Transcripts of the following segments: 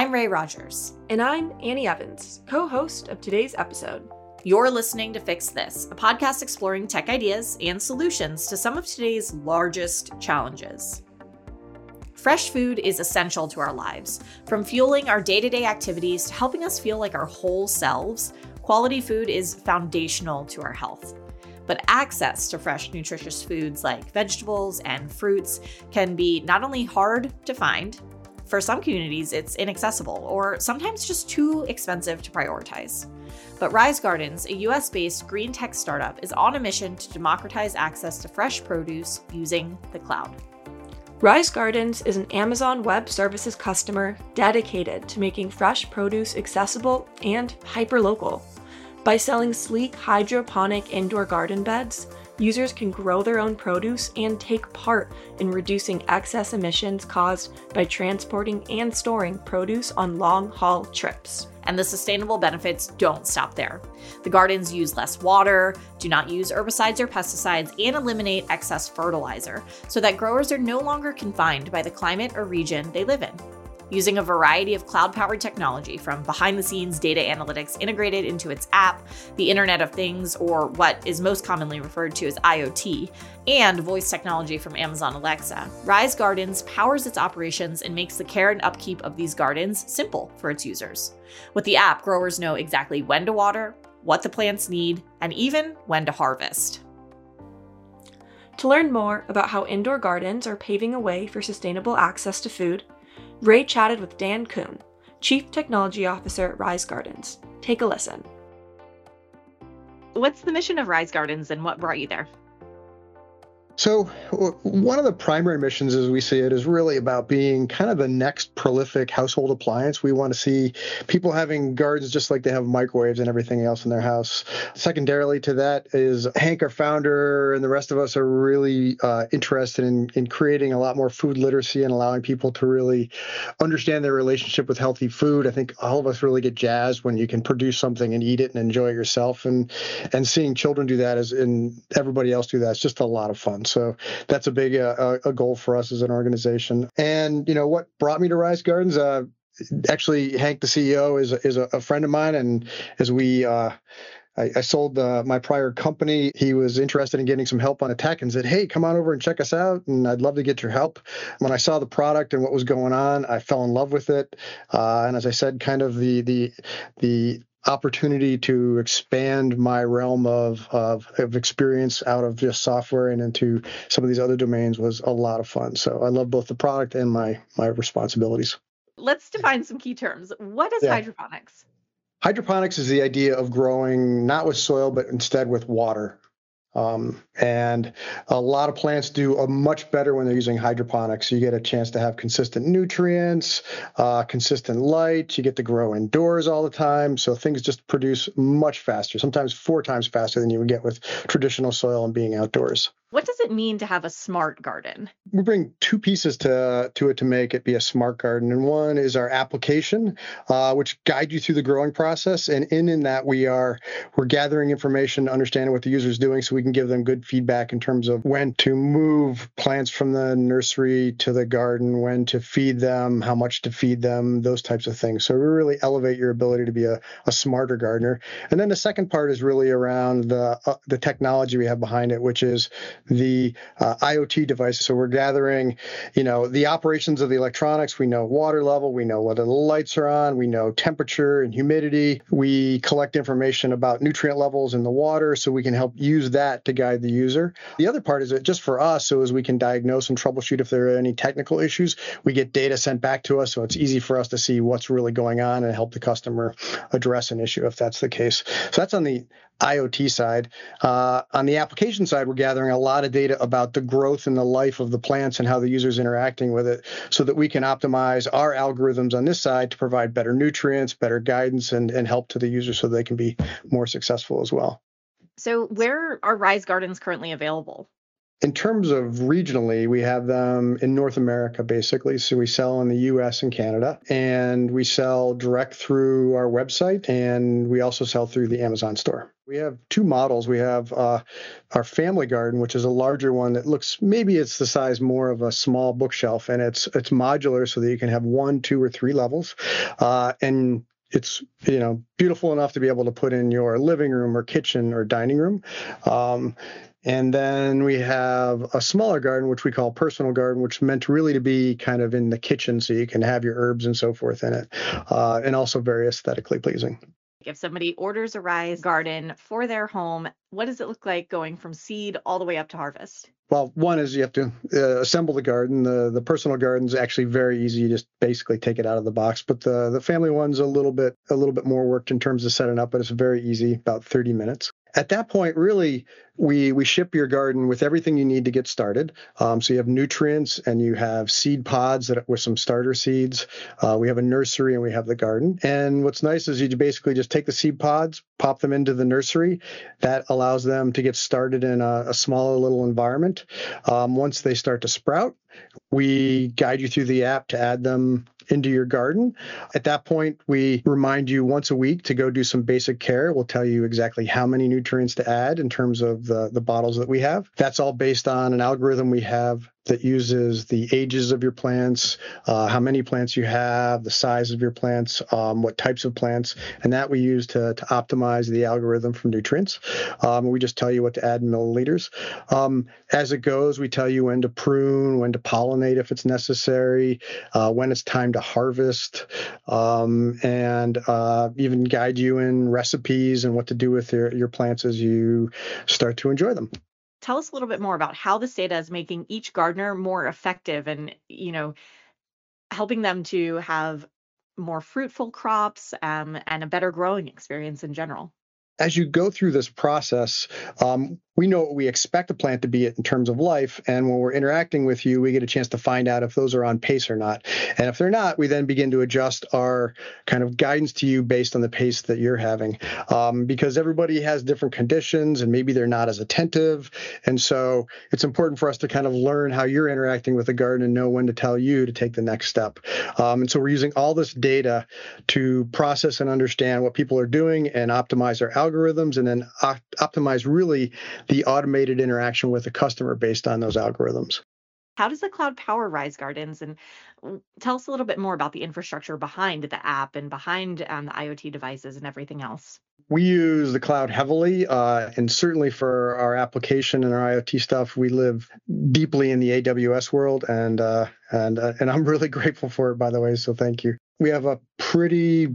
I'm Ray Rogers. And I'm Annie Evans, co host of today's episode. You're listening to Fix This, a podcast exploring tech ideas and solutions to some of today's largest challenges. Fresh food is essential to our lives. From fueling our day to day activities to helping us feel like our whole selves, quality food is foundational to our health. But access to fresh, nutritious foods like vegetables and fruits can be not only hard to find, for some communities, it's inaccessible or sometimes just too expensive to prioritize. But Rise Gardens, a US based green tech startup, is on a mission to democratize access to fresh produce using the cloud. Rise Gardens is an Amazon Web Services customer dedicated to making fresh produce accessible and hyperlocal. By selling sleek hydroponic indoor garden beds, users can grow their own produce and take part in reducing excess emissions caused by transporting and storing produce on long haul trips. And the sustainable benefits don't stop there. The gardens use less water, do not use herbicides or pesticides, and eliminate excess fertilizer so that growers are no longer confined by the climate or region they live in using a variety of cloud powered technology from behind the scenes data analytics integrated into its app, the Internet of Things, or what is most commonly referred to as IoT, and voice technology from Amazon Alexa. Rise Gardens powers its operations and makes the care and upkeep of these gardens simple for its users. With the app, growers know exactly when to water, what the plants need, and even when to harvest. To learn more about how indoor gardens are paving a way for sustainable access to food, Ray chatted with Dan Kuhn, Chief Technology Officer at Rise Gardens. Take a listen. What's the mission of Rise Gardens and what brought you there? So, one of the primary missions, as we see it, is really about being kind of the next prolific household appliance. We want to see people having gardens just like they have microwaves and everything else in their house. Secondarily to that is Hank, our founder, and the rest of us are really uh, interested in, in creating a lot more food literacy and allowing people to really understand their relationship with healthy food. I think all of us really get jazzed when you can produce something and eat it and enjoy it yourself. And and seeing children do that and everybody else do that, it's just a lot of fun. So that's a big uh, a goal for us as an organization. And you know what brought me to Rise Gardens? Uh, actually, Hank, the CEO, is is a, a friend of mine, and as we uh, I, I, sold uh, my prior company. He was interested in getting some help on a tech and said, Hey, come on over and check us out. And I'd love to get your help. When I saw the product and what was going on, I fell in love with it. Uh, and as I said, kind of the, the, the, opportunity to expand my realm of, of, of experience out of just software and into some of these other domains was a lot of fun. So I love both the product and my my responsibilities. Let's define some key terms. What is yeah. hydroponics? Hydroponics is the idea of growing not with soil, but instead with water. Um, and a lot of plants do a much better when they're using hydroponics. You get a chance to have consistent nutrients, uh, consistent light. You get to grow indoors all the time. So things just produce much faster, sometimes four times faster than you would get with traditional soil and being outdoors. What does it mean to have a smart garden? We bring two pieces to to it to make it be a smart garden, and one is our application, uh, which guide you through the growing process. And in in that we are we're gathering information, understanding what the user is doing, so we can give them good feedback in terms of when to move plants from the nursery to the garden, when to feed them, how much to feed them, those types of things. So we really elevate your ability to be a, a smarter gardener. And then the second part is really around the uh, the technology we have behind it, which is the uh, IoT devices. So we're gathering, you know, the operations of the electronics. We know water level. We know whether the lights are on. We know temperature and humidity. We collect information about nutrient levels in the water, so we can help use that to guide the user. The other part is that just for us, so as we can diagnose and troubleshoot if there are any technical issues, we get data sent back to us, so it's easy for us to see what's really going on and help the customer address an issue if that's the case. So that's on the IoT side. Uh, on the application side, we're gathering a lot of data about the growth and the life of the plants and how the user's interacting with it so that we can optimize our algorithms on this side to provide better nutrients, better guidance, and, and help to the user so they can be more successful as well. So, where are Rise Gardens currently available? In terms of regionally, we have them in North America basically. So we sell in the US and Canada, and we sell direct through our website, and we also sell through the Amazon store. We have two models. We have uh, our family garden, which is a larger one that looks maybe it's the size more of a small bookshelf, and it's it's modular so that you can have one, two, or three levels, uh, and it's you know beautiful enough to be able to put in your living room or kitchen or dining room. Um, and then we have a smaller garden, which we call personal garden, which meant really to be kind of in the kitchen so you can have your herbs and so forth in it, uh, and also very aesthetically pleasing. If somebody orders a rise garden for their home, what does it look like going from seed all the way up to harvest? Well, one is you have to uh, assemble the garden. The the personal garden's actually very easy. You just basically take it out of the box. But the the family one's a little bit a little bit more worked in terms of setting up, but it's very easy, about 30 minutes at that point, really, we we ship your garden with everything you need to get started. Um, so you have nutrients and you have seed pods that with some starter seeds. Uh, we have a nursery and we have the garden. And what's nice is you basically just take the seed pods, pop them into the nursery. That allows them to get started in a, a smaller little environment. Um, once they start to sprout, we guide you through the app to add them into your garden. At that point, we remind you once a week to go do some basic care. We'll tell you exactly how many nutrients to add in terms of the, the bottles that we have. That's all based on an algorithm we have that uses the ages of your plants, uh, how many plants you have, the size of your plants, um, what types of plants, and that we use to, to optimize the algorithm for nutrients. Um, we just tell you what to add in milliliters. Um, as it goes, we tell you when to prune, when to pollinate if it's necessary, uh, when it's time to harvest, um, and uh, even guide you in recipes and what to do with your, your plants as you start to enjoy them tell us a little bit more about how this data is making each gardener more effective and you know helping them to have more fruitful crops um, and a better growing experience in general as you go through this process, um, we know what we expect a plant to be in terms of life. And when we're interacting with you, we get a chance to find out if those are on pace or not. And if they're not, we then begin to adjust our kind of guidance to you based on the pace that you're having. Um, because everybody has different conditions and maybe they're not as attentive. And so it's important for us to kind of learn how you're interacting with the garden and know when to tell you to take the next step. Um, and so we're using all this data to process and understand what people are doing and optimize our algorithms and then op- optimize really the automated interaction with the customer based on those algorithms. How does the cloud power Rise Gardens? And tell us a little bit more about the infrastructure behind the app and behind um, the IoT devices and everything else. We use the cloud heavily, uh, and certainly for our application and our IoT stuff, we live deeply in the AWS world, and uh, and uh, and I'm really grateful for it. By the way, so thank you. We have a pretty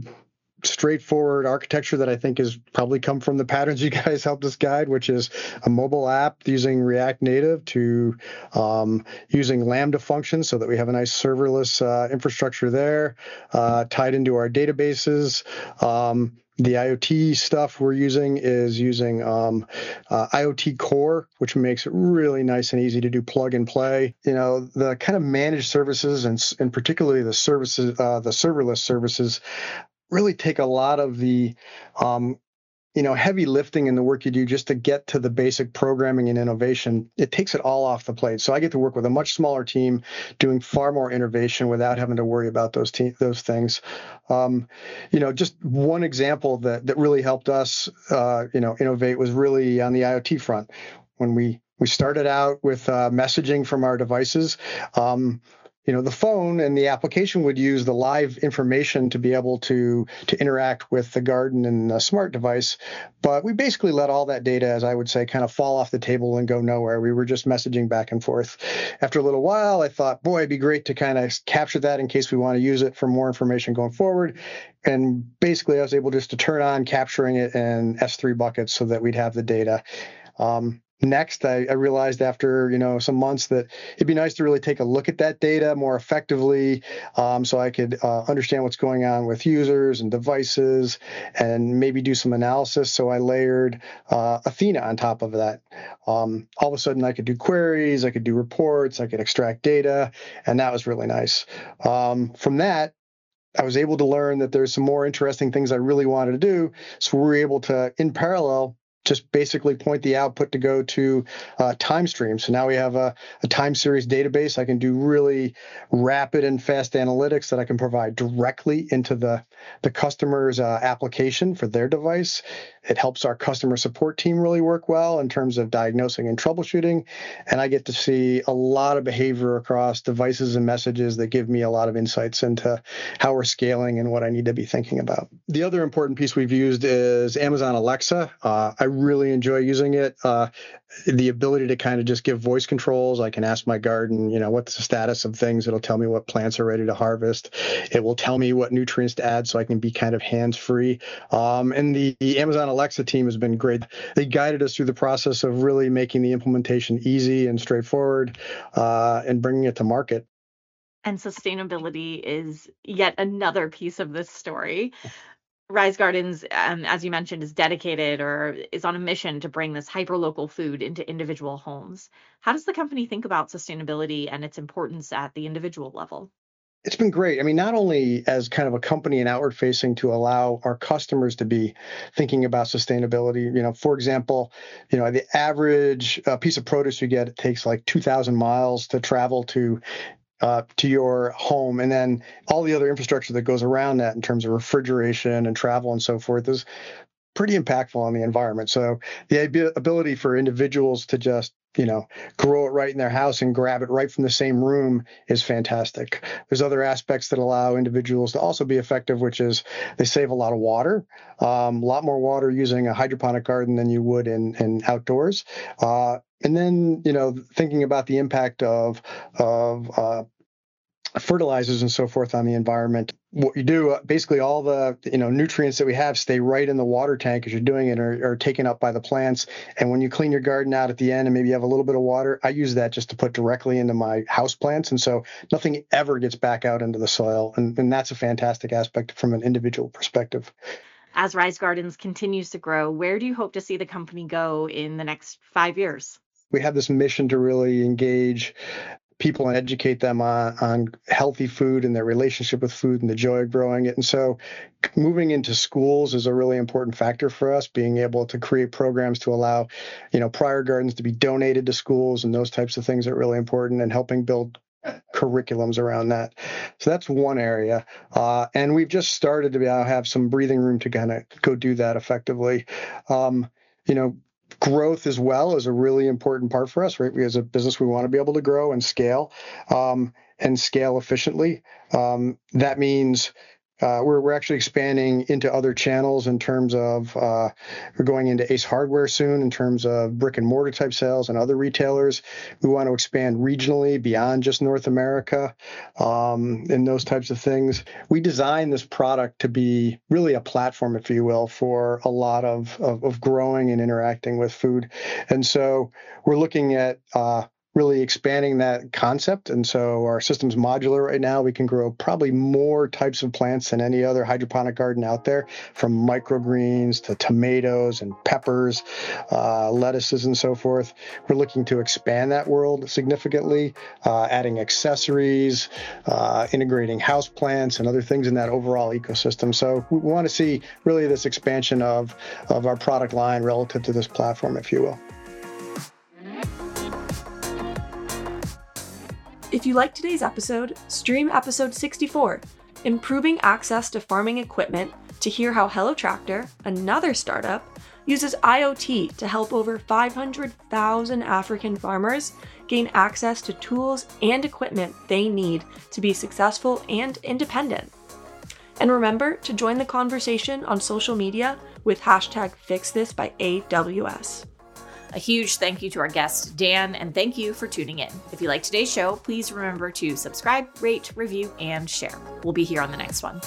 straightforward architecture that I think has probably come from the patterns you guys helped us guide, which is a mobile app using React Native to um, using Lambda functions so that we have a nice serverless uh, infrastructure there uh, tied into our databases. Um, the IoT stuff we're using is using um, uh, IoT Core, which makes it really nice and easy to do plug and play. You know, the kind of managed services and, and particularly the services, uh, the serverless services, really take a lot of the um, you know heavy lifting in the work you do just to get to the basic programming and innovation. It takes it all off the plate. So i get to work with a much smaller team doing far more innovation without having to worry about those te- those things. Um, you know just one example that that really helped us uh, you know innovate was really on the iot front. When we we started out with uh, messaging from our devices um, you know the phone and the application would use the live information to be able to to interact with the garden and the smart device. But we basically let all that data as i would say kind of fall off the table and go nowhere. We were just messaging back and forth. After a little while i thought boy it'd be great to kind of capture that in case we want to use it for more information going forward. And basically i was able just to turn on capturing it in s3 buckets so that we'd have the data. Um, next I, I, realized after you know some months that it'd be nice to really take a look at that data more effectively um, so i could uh, understand what's going on with users and devices and maybe do some analysis. So i layered uh, athena on top of that. Um, all of a sudden i could do queries i could do reports i could extract data and that was really nice. Um, from that I was able to learn that there's some more interesting things I really wanted to do. So we were able to, in parallel, just basically point the output to go to uh, Timestream. So now we have a, a, time series database. I can do really rapid and fast analytics that I can provide directly into the, the customer's uh, application for their device. It helps our customer support team really work well in terms of diagnosing and troubleshooting. And I get to see a lot of behavior across devices and messages that give me a lot of insights into how we're scaling and what I need to be thinking about. The other important piece we've used is Amazon Alexa. Uh, I really enjoy using it. Uh, the ability to kind of just give voice controls. I can ask my garden, you know, what's the status of things. It'll tell me what plants are ready to harvest. It will tell me what nutrients to add so I can be kind of hands free. Um, and the, the, Amazon Alexa team has been great. They guided us through the process of really making the implementation easy and straightforward uh, and bringing it to market. And sustainability is yet another piece of this story. Rise Gardens, um, as you mentioned, is dedicated or is on a mission to bring this hyper-local food into individual homes. How does the company think about sustainability and its importance at the individual level? It's been great. I mean, not only as kind of a company and outward facing to allow our customers to be thinking about sustainability. You know, for example, you know, the average uh, piece of produce you get it takes like 2,000 miles to travel to uh, to your home, and then all the other infrastructure that goes around that in terms of refrigeration and travel and so forth is pretty impactful on the environment. So the ability for individuals to just you know grow it right in their house and grab it right from the same room is fantastic. There's other aspects that allow individuals to also be effective, which is they save a lot of water, um, a lot more water using a hydroponic garden than you would in in outdoors. Uh, and then you know thinking about the impact of of uh, fertilizers and so forth on the environment. What you do uh, basically all the you know nutrients that we have stay right in the water tank as you're doing it or are taken up by the plants. And when you clean your garden out at the end and maybe you have a little bit of water i use that just to put directly into my house plants. And so nothing ever gets back out into the soil. And, and that's a fantastic aspect from an individual perspective. As rise gardens continues to grow where do you hope to see the company go in the next five years? We have this mission to really engage people and educate them on, on healthy food and their relationship with food and the joy of growing it. And so moving into schools is a really important factor for us, being able to create programs to allow, you know, prior gardens to be donated to schools and those types of things are really important and helping build curriculums around that. So that's one area. Uh, and we've just started to have some breathing room to kind of go do that effectively. Um, you know, growth as well is a really important part for us, right? We, as a business, we want to be able to grow and scale um, and scale efficiently. Um, that means uh, we're, we're actually expanding into other channels in terms of uh, we're going into Ace Hardware soon in terms of brick and mortar type sales and other retailers. We want to expand regionally beyond just North America um, and those types of things. We designed this product to be really a platform, if you will, for a lot of, of, of growing and interacting with food. And so we're looking at uh, really expanding that concept. And so our system's modular right now. We can grow probably more types of plants than any other hydroponic garden out there, from microgreens to tomatoes and peppers, uh, lettuces, and so forth. We're looking to expand that world significantly, uh, adding accessories, uh, integrating house plants, and other things in that overall ecosystem. So we want to see really this expansion of, of our product line relative to this platform, if you will. If you like today's episode, stream episode 64, Improving Access to Farming Equipment, to hear how Hello Tractor, another startup, uses IoT to help over 500,000 African farmers gain access to tools and equipment they need to be successful and independent. And remember to join the conversation on social media with hashtag FixThis by AWS. A huge thank you to our guest, Dan, and thank you for tuning in. If you like today's show, please remember to subscribe, rate, review, and share. We'll be here on the next one.